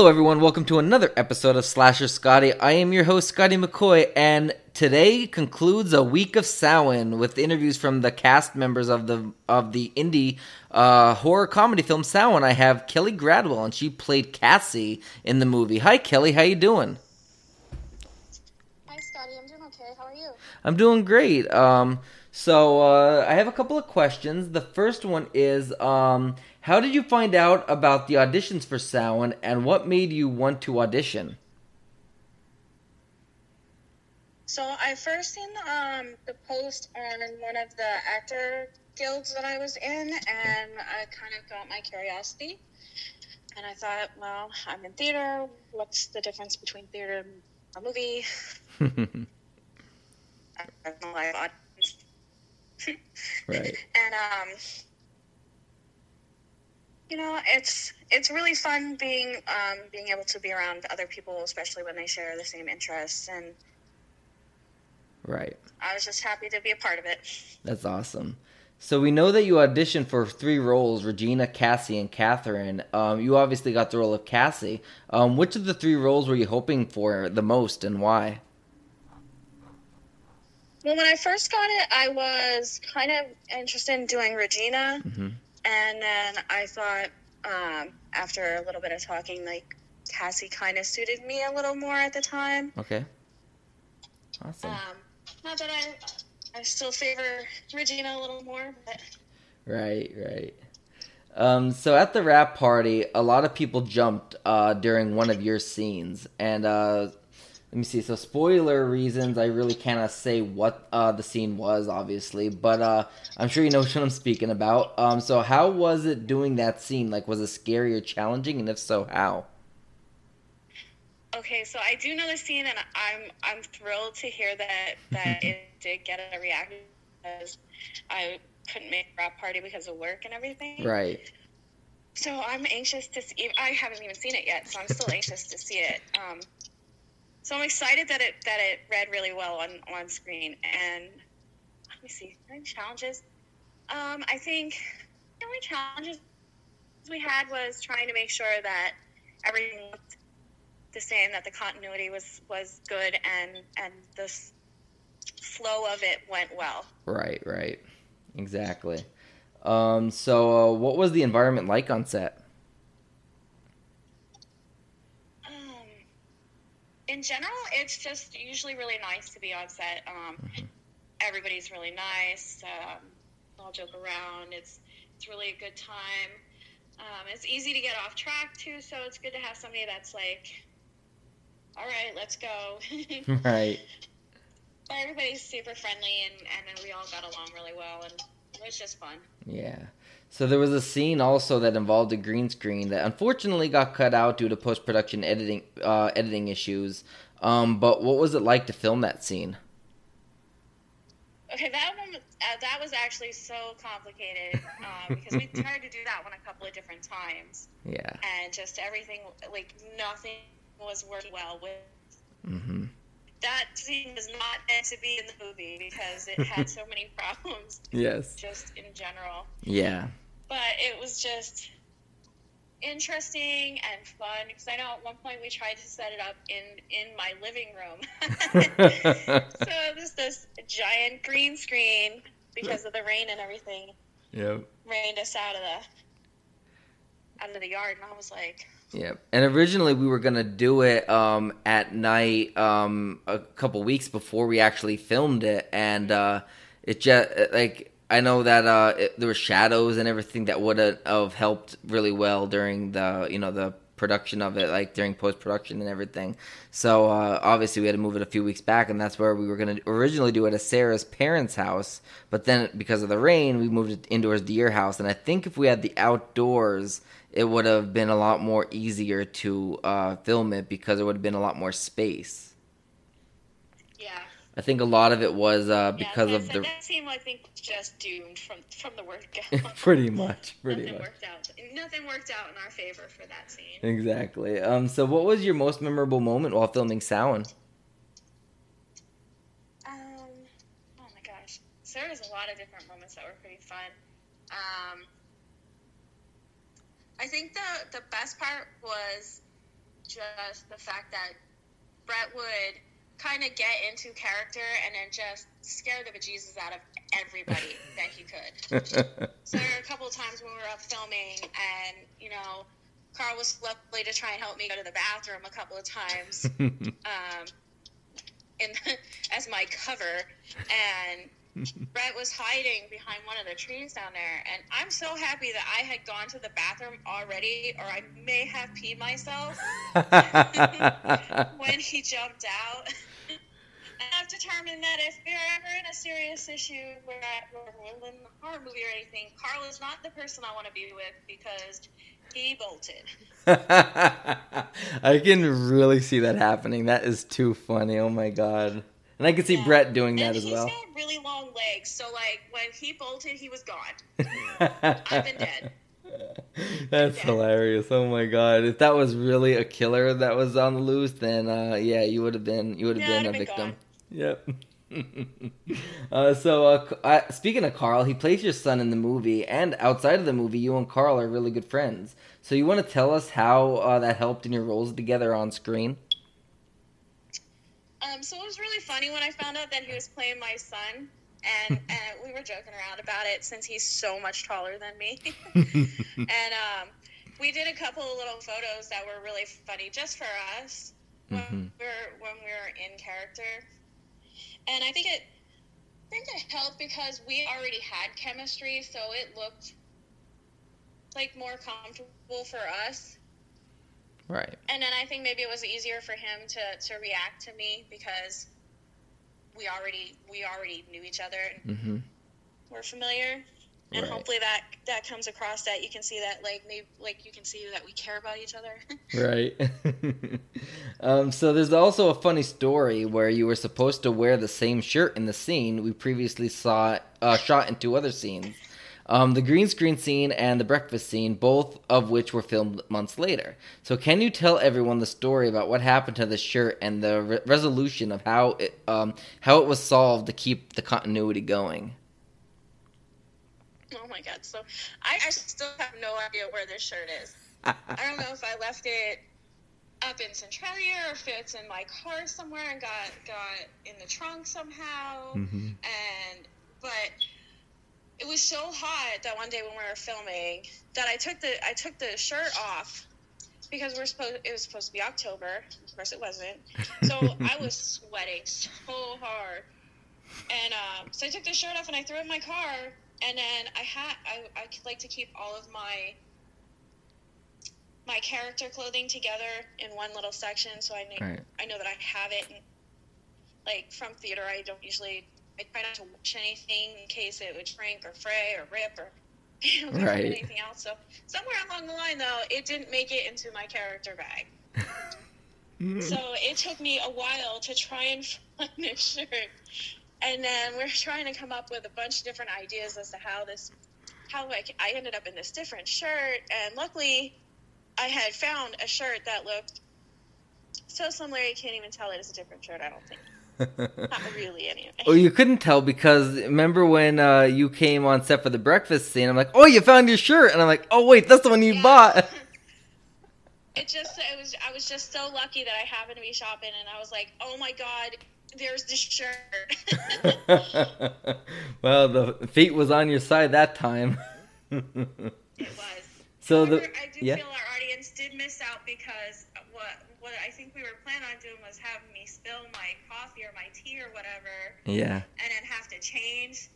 Hello, everyone. Welcome to another episode of Slasher Scotty. I am your host, Scotty McCoy, and today concludes a week of Samhain with interviews from the cast members of the of the indie uh, horror comedy film Samhain. I have Kelly Gradwell, and she played Cassie in the movie. Hi, Kelly. How you doing? Hi, Scotty. I'm doing okay. How are you? I'm doing great. Um, so uh, I have a couple of questions. The first one is, um, how did you find out about the auditions for Samhain, and what made you want to audition? So I first seen um, the post on one of the actor guilds that I was in, and I kind of got my curiosity. And I thought, well, I'm in theater. What's the difference between theater and a movie? I have no live audience. right. and um, you know, it's it's really fun being um, being able to be around other people, especially when they share the same interests. And Right. I was just happy to be a part of it. That's awesome. So we know that you auditioned for three roles: Regina, Cassie, and Kathryn. Um, you obviously got the role of Cassie. Um, which of the three roles were you hoping for the most, and why? Well, when I first got it, I was kind of interested in doing Regina, Mm-hmm. And then I thought um, after a little bit of talking, like Cassie kind of suited me a little more at the time. Okay. Awesome. Um, not that I, I still favor Regina a little more, but Right, right. Um, so at the wrap party, a lot of people jumped uh, during one of your scenes, and uh, let me see. So spoiler reasons, I really cannot say what uh, the scene was, obviously, but uh, I'm sure you know what I'm speaking about. Um, so how was it doing that scene? Like, was it scary or challenging, and if so, how? Okay, so I do know the scene, and I'm I'm thrilled to hear that that it did get a reaction because I couldn't make a wrap party because of work and everything. Right. So I'm anxious to see. I haven't even seen it yet, so I'm still anxious to see it. Um, so I'm excited that it that it read really well on on screen. And let me see, any challenges? Um, I think the only challenges we had was trying to make sure that everything looked the same, that the continuity was was good, and and the flow of it went well. Right, right. Exactly. Um, so uh, what was the environment like on set? Um, in general, it's just usually really nice to be on set. Um, Everybody's really nice. Um, all joke around. It's it's really a good time. Um, it's easy to get off track too, so it's good to have somebody that's like, "All right, let's go." right. but everybody's super friendly, and and we all got along really well, and it was just fun. Yeah. So there was a scene also that involved a green screen that unfortunately got cut out due to post production editing uh, editing issues. Um, but what was it like to film that scene? Okay, that one uh, that was actually so complicated um, because we tried to do that one a couple of different times, Yeah. and just everything like nothing was working well with that scene was not meant to be in the movie because it had so many problems Yes. just in general. Yeah. But it was just interesting and fun because I know at one point we tried to set it up in in my living room. so it was this giant green screen because of the rain and everything Yep. rained us out of the out of the yard and I was like Yep. And originally we were gonna do it um, at night um, a couple weeks before we actually filmed it, and uh, it just like I know that uh, it, there were shadows and everything that would have helped really well during the you know the production of it, like during post production and everything. So uh, obviously we had to move it a few weeks back, and that's where we were gonna originally do it at Sarah's parents' house, but then because of the rain, we moved it indoors to your house. And I think if we had the outdoors it would have been a lot more easier to uh, film it because there would have been a lot more space. yeah I think a lot of it was uh, because yeah, of the that team I think was just doomed from from the word go. pretty much, pretty nothing much, worked out. Nothing worked out in our favor for that scene. exactly. Um, so what was your most memorable moment while filming Samhain? Um, oh my gosh, so there was a lot of different moments that were pretty fun. Um, I think the the best part was just the fact that Brett would kind of get into character and then just scare the bejesus out of everybody that he could. so there were a couple of times when we were up filming, and you know, Carl was lovely to try and help me go to the bathroom a couple of times, um, in as my cover, and Brett was hiding behind one of the trees down there, and I'm so happy that I had gone to the bathroom already, or I may have peed myself when he jumped out. and I've determined that if we're ever in a serious issue where we're in a horror movie or anything, Carl is not the person I want to be with because he bolted. I can really see that happening. That is too funny. Oh my god. And I could see yeah. Brett doing that and as well. He's got really long legs, so like when he bolted, he was gone. I've been dead. That's yeah. hilarious. Oh my god. If that was really a killer that was on the loose, then uh, yeah, you would have been you would have yeah, been a been victim. Gone. Yep. uh, so, uh, speaking of Carl, he plays your son in the movie, and outside of the movie, you and Carl are really good friends. So, you want to tell us how uh, that helped in your roles together on screen? Um, so it was really funny when I found out that he was playing my son, and, and we were joking around about it since he's so much taller than me. and um, we did a couple of little photos that were really funny just for us when mm-hmm. we were when we were in character. And I think it I think it helped because we already had chemistry, so it looked like more comfortable for us. Right. And then I think maybe it was easier for him to, to react to me because we already we already knew each other. Mm-hmm. We're familiar, and right. hopefully that that comes across that you can see that like maybe like you can see that we care about each other. right. um, so there's also a funny story where you were supposed to wear the same shirt in the scene we previously saw uh, shot in two other scenes. Um, the green screen scene and the breakfast scene, both of which were filmed months later. So, can you tell everyone the story about what happened to the shirt and the re- resolution of how it, um, how it was solved to keep the continuity going? Oh my god! So, I, I still have no idea where this shirt is. I don't know if I left it up in Centralia or if it's in my car somewhere and got got in the trunk somehow. Mm-hmm. And but was so hot that one day when we were filming that I took the I took the shirt off because we're supposed it was supposed to be October. Of course, it wasn't. So I was sweating so hard, and um, so I took the shirt off and I threw it in my car. And then I had I I like to keep all of my my character clothing together in one little section, so I know right. I know that I have it. And, like from theater, I don't usually I try not to watch anything in case it would shrink or fray or rip or you know, right. anything else. So somewhere along the line, though, it didn't make it into my character bag. so it took me a while to try and find this shirt. And then we're trying to come up with a bunch of different ideas as to how this, how I, I ended up in this different shirt. And luckily, I had found a shirt that looked so similar you can't even tell it is a different shirt. I don't think. Not really, anyway. Oh, you couldn't tell because remember when uh, you came on set for the breakfast scene? I'm like, oh, you found your shirt, and I'm like, oh, wait, that's the one you yeah. bought. it just, it was, I was just so lucky that I happened to be shopping, and I was like, oh my god, there's the shirt. well, the fate was on your side that time. it was. So However, the I do yeah. feel our audience did miss out because what I think we were planning on doing was having me spill my coffee or my tea or whatever. Yeah. And then have to change.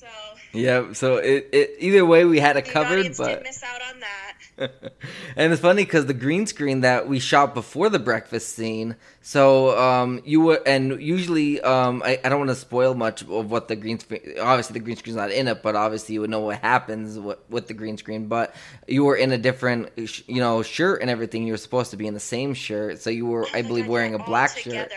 So. Yeah. So it, it either way we had it covered, but miss out on that. and it's funny because the green screen that we shot before the breakfast scene. So um, you were, and usually um, I, I don't want to spoil much of what the green screen. Obviously, the green screen's not in it, but obviously you would know what happens with, with the green screen. But you were in a different, you know, shirt and everything. You were supposed to be in the same shirt, so you were, I believe, wearing a black shirt.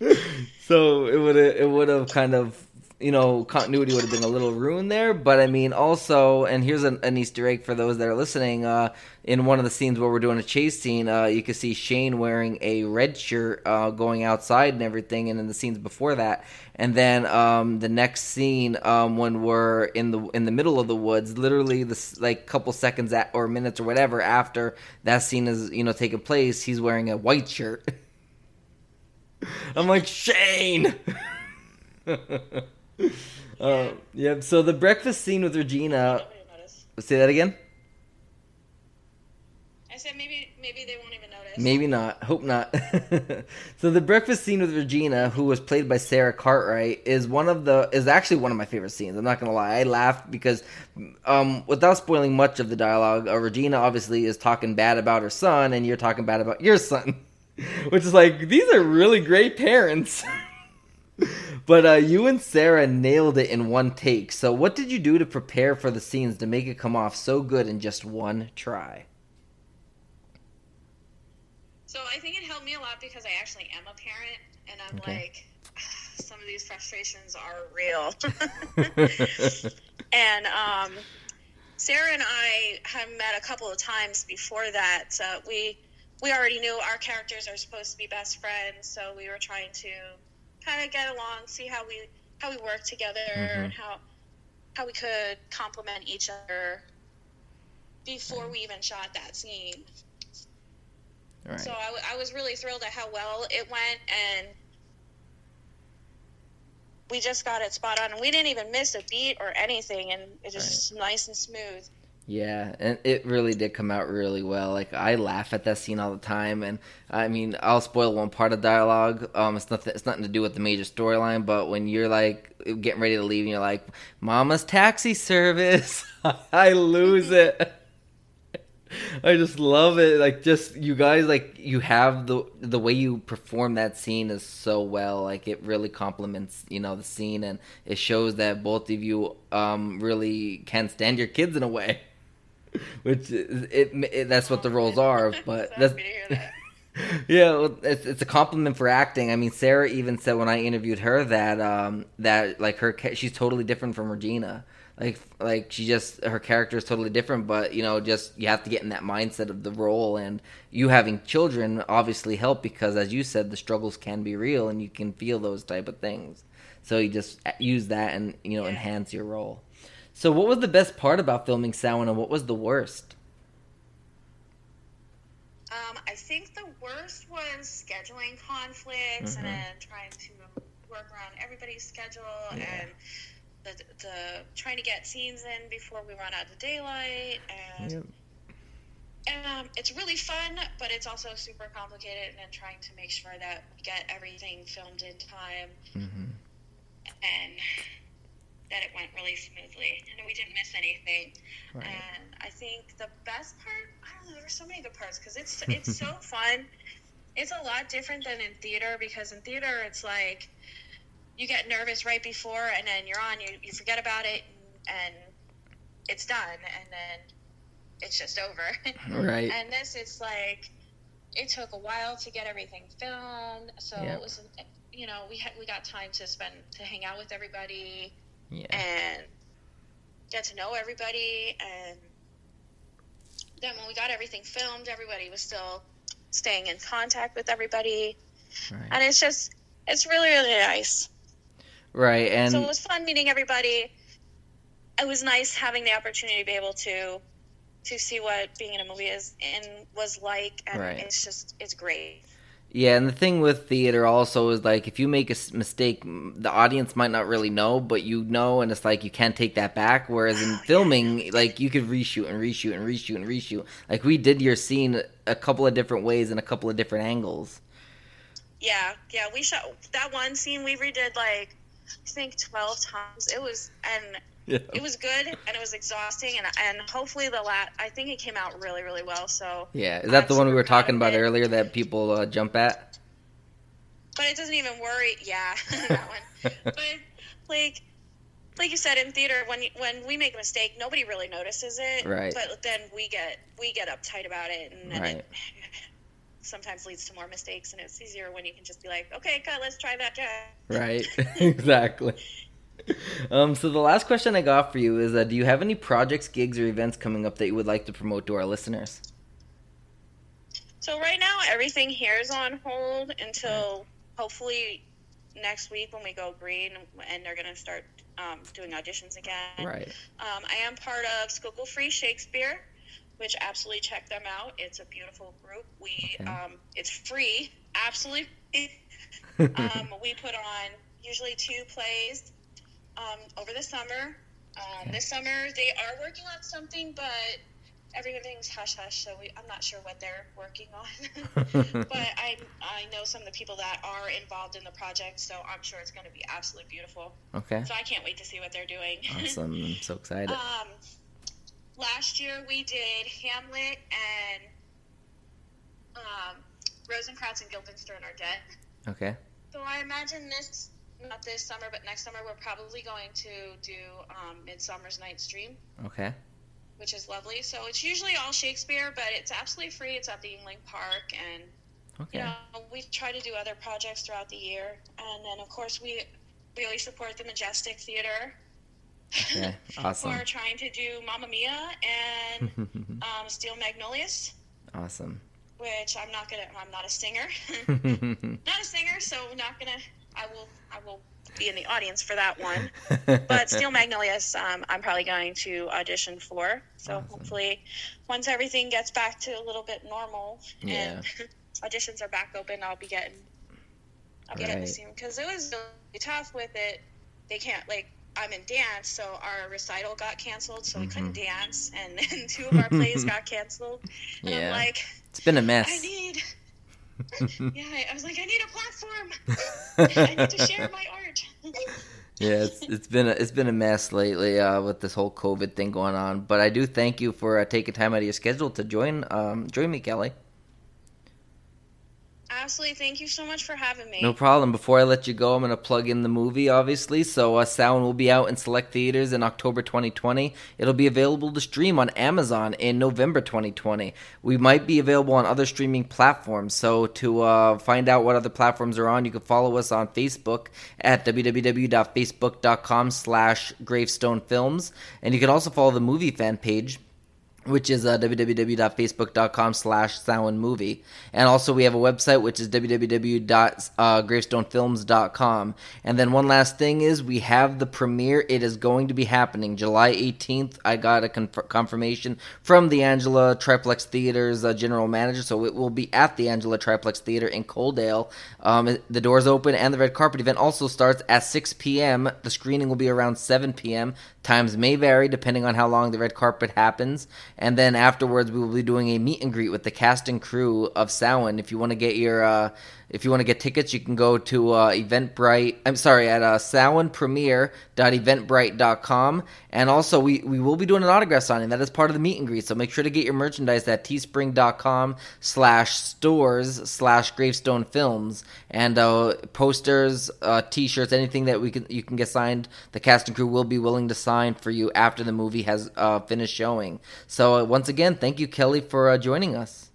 so it would it would have kind of you know, continuity would have been a little ruined there. But I mean, also, and here's an, an Easter egg for those that are listening. Uh, in one of the scenes where we're doing a chase scene, uh, you can see Shane wearing a red shirt, uh, going outside and everything. And in the scenes before that, and then um, the next scene um, when we're in the in the middle of the woods, literally this like couple seconds at, or minutes or whatever after that scene is you know taking place, he's wearing a white shirt. I'm like Shane. uh, yeah. So the breakfast scene with Regina. Say that again. I said maybe maybe they won't even notice. Maybe not. Hope not. so the breakfast scene with Regina, who was played by Sarah Cartwright, is one of the is actually one of my favorite scenes. I'm not gonna lie. I laughed because, um, without spoiling much of the dialogue, uh, Regina obviously is talking bad about her son, and you're talking bad about your son, which is like these are really great parents. But uh, you and Sarah nailed it in one take. So, what did you do to prepare for the scenes to make it come off so good in just one try? So, I think it helped me a lot because I actually am a parent, and I'm okay. like, some of these frustrations are real. and um, Sarah and I have met a couple of times before that. Uh, we we already knew our characters are supposed to be best friends, so we were trying to kind of get along, see how we how we work together, mm-hmm. and how how we could complement each other before we even shot that scene. Right. So I, w- I was really thrilled at how well it went, and we just got it spot on. And we didn't even miss a beat or anything, and it was right. nice and smooth. Yeah, and it really did come out really well. Like I laugh at that scene all the time, and I mean, I'll spoil one part of dialogue. Um, it's nothing. It's nothing to do with the major storyline. But when you're like getting ready to leave, and you're like, "Mama's taxi service," I lose it. I just love it. Like, just you guys, like you have the the way you perform that scene is so well. Like, it really complements you know the scene, and it shows that both of you um really can stand your kids in a way. which it, it, that's what the roles are. But that's yeah, well, it's it's a compliment for acting. I mean, Sarah even said when I interviewed her that um that like her she's totally different from Regina. Like like she just her character is totally different, but you know, just you have to get in that mindset of the role, and you having children obviously help because, as you said, the struggles can be real, and you can feel those type of things. So you just use that and you know yeah. enhance your role. So, what was the best part about filming Samhain, and what was the worst? Um, I think the worst was scheduling conflicts mm-hmm. and then trying to work around everybody's schedule yeah. and the, the trying to get scenes in before we run out of daylight and. Yep. Um, it's really fun, but it's also super complicated, and then trying to make sure that we get everything filmed in time. Mm-hmm. And that it went really smoothly and we didn't miss anything. Right. And I think the best part, I don't know, there were so many good parts because it's it's so fun. It's a lot different than in theater because in theater it's like you get nervous right before and then you're on, you, you forget about it and, and it's done and then it's just over. Right. and this it's like it took a while to get everything filmed, so yep. it was you know we had we got time to spend to hang out with everybody yeah. and get to know everybody. And then when we got everything filmed, everybody was still staying in contact with everybody. Right. And it's just, it's really, really nice. Right. And so it was fun meeting everybody. It was nice having the opportunity to be able to to see what being in a movie is and was like and right. it's just it's great yeah, and the thing with theater also is like if you make a mistake, the audience might not really know, but you know, and it's like you can't take that back. Whereas in oh, filming, like you could reshoot and reshoot and reshoot and reshoot. Like we did your scene a couple of different ways and a couple of different angles. Yeah, yeah, we shot that one scene. We redid like I think twelve times. It was and yeah. it was good and it was exhausting and and hopefully the last I think it came out really really well. So yeah, is that I'm the one we were talking about it. earlier that people uh, jump at? But it doesn't even worry. Yeah, that one. but like like you said in theater when when we make a mistake nobody really notices it right but then we get we get uptight about it and then right. it sometimes leads to more mistakes and it's easier when you can just be like okay cut let's try that again right exactly um, so the last question I got for you is: uh, Do you have any projects, gigs, or events coming up that you would like to promote to our listeners? So right now, everything here is on hold until hopefully next week when we go green and they're going to start um, doing auditions again. Right. Um, I am part of Schuylkill Free Shakespeare, which absolutely check them out. It's a beautiful group. We Okay. um, it's free, absolutely. um, we put on usually two plays um, over the summer. Um, This summer they are working on something, but everything's hush hush, so we, I'm not sure what they're working on. but I I know some of the people that are involved in the project, so I'm sure it's going to be absolutely beautiful. okay. So I can't wait to see what they're doing. Awesome. I'm so excited. um, last year we did Hamlet and um, Rosencrantz and Guildenstern are dead. Okay. So I imagine this, not this summer, but next summer, we're probably going to do um, Midsummer's Night's Dream, Okay. which is lovely. So it's usually all Shakespeare, but it's absolutely free. It's at the Yingling Park, and Okay. you know we try to do other projects throughout the year, and then of course we we always support the Majestic Theater. Okay. who Awesome. are trying to do Mamma Mia and um, Steel Magnolias, awesome. which I'm not gonna. I'm not a singer, not a singer, so I'm not gonna. I will. I will be in the audience for that one. But Steel Magnolias, um, I'm probably going to audition for. So Awesome. hopefully, once everything gets back to a little bit normal and Yeah. auditions are back open, I'll be getting. I'll be getting Right. to see because it was really tough with it. They can't like. I'm in dance, so our recital got canceled, so we couldn't Mhm. dance, and then two of our plays got canceled. And Yeah. I'm like, it's been a mess. need. Yeah, I was like, I need a platform. I need to share my art. yeah, it's it's been a, it's been a mess lately uh, with this whole COVID thing going on. But I do thank you for uh, taking time out of your schedule to join um, join me, Kelly. Absolutely, thank you so much for having me. No problem. Before I let you go, I'm going to plug in the movie, obviously. So, uh, Samhain will be out in select theaters in October 2020. It'll be available to stream on Amazon in November 2020. We might be available on other streaming platforms. So, to uh, find out what other platforms are on, you can follow us on Facebook at www.facebook.com slash gravestonefilms. And you can also follow the movie fan page which is uh, www.facebook.com slash movie and also we have a website which is www.gravestonefilms.com and then one last thing is we have the premiere. It is going to be happening july 18th i got a conf- confirmation from the angela triplex theater's uh, general manager. So it will be at the angela triplex theater in coaldale um, the doors open and the red carpet event also starts at 6 p.m the screening will be around 7 p.m times may vary depending on how long the red carpet happens and then afterwards we will be doing a meet and greet with the cast and crew of Samhain. If you want to get your uh, if you want to get tickets, you can go to uh, Eventbrite. I'm sorry, at uh, samhainpremiere.eventbrite.com. And also, we, we will be doing an autograph signing. That is part of the meet and greet. So make sure to get your merchandise at teespring.com slash stores slash gravestone films. And uh, posters, uh, t-shirts, anything that we can you can get signed, the cast and crew will be willing to sign for you after the movie has uh, finished showing. So uh, once again, thank you, Kelly, for uh, joining us.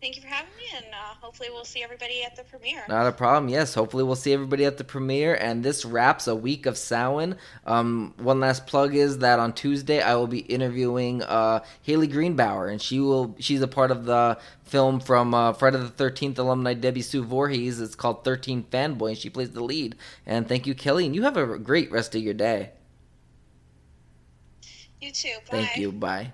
Thank you for having me, and uh, hopefully we'll see everybody at the premiere. Not a problem. Yes, hopefully we'll see everybody at the premiere. And this wraps a week of Samhain. Um, one last plug is that on Tuesday I will be interviewing uh, Haley Greenbauer, and she will she's a part of the film from uh, Friday the Thirteenth alumni Debbie Sue Voorhees. It's called Thirteen Fanboy, and she plays the lead. And thank you, Kelly, and you have a great rest of your day. You too. Bye. Thank you. Bye.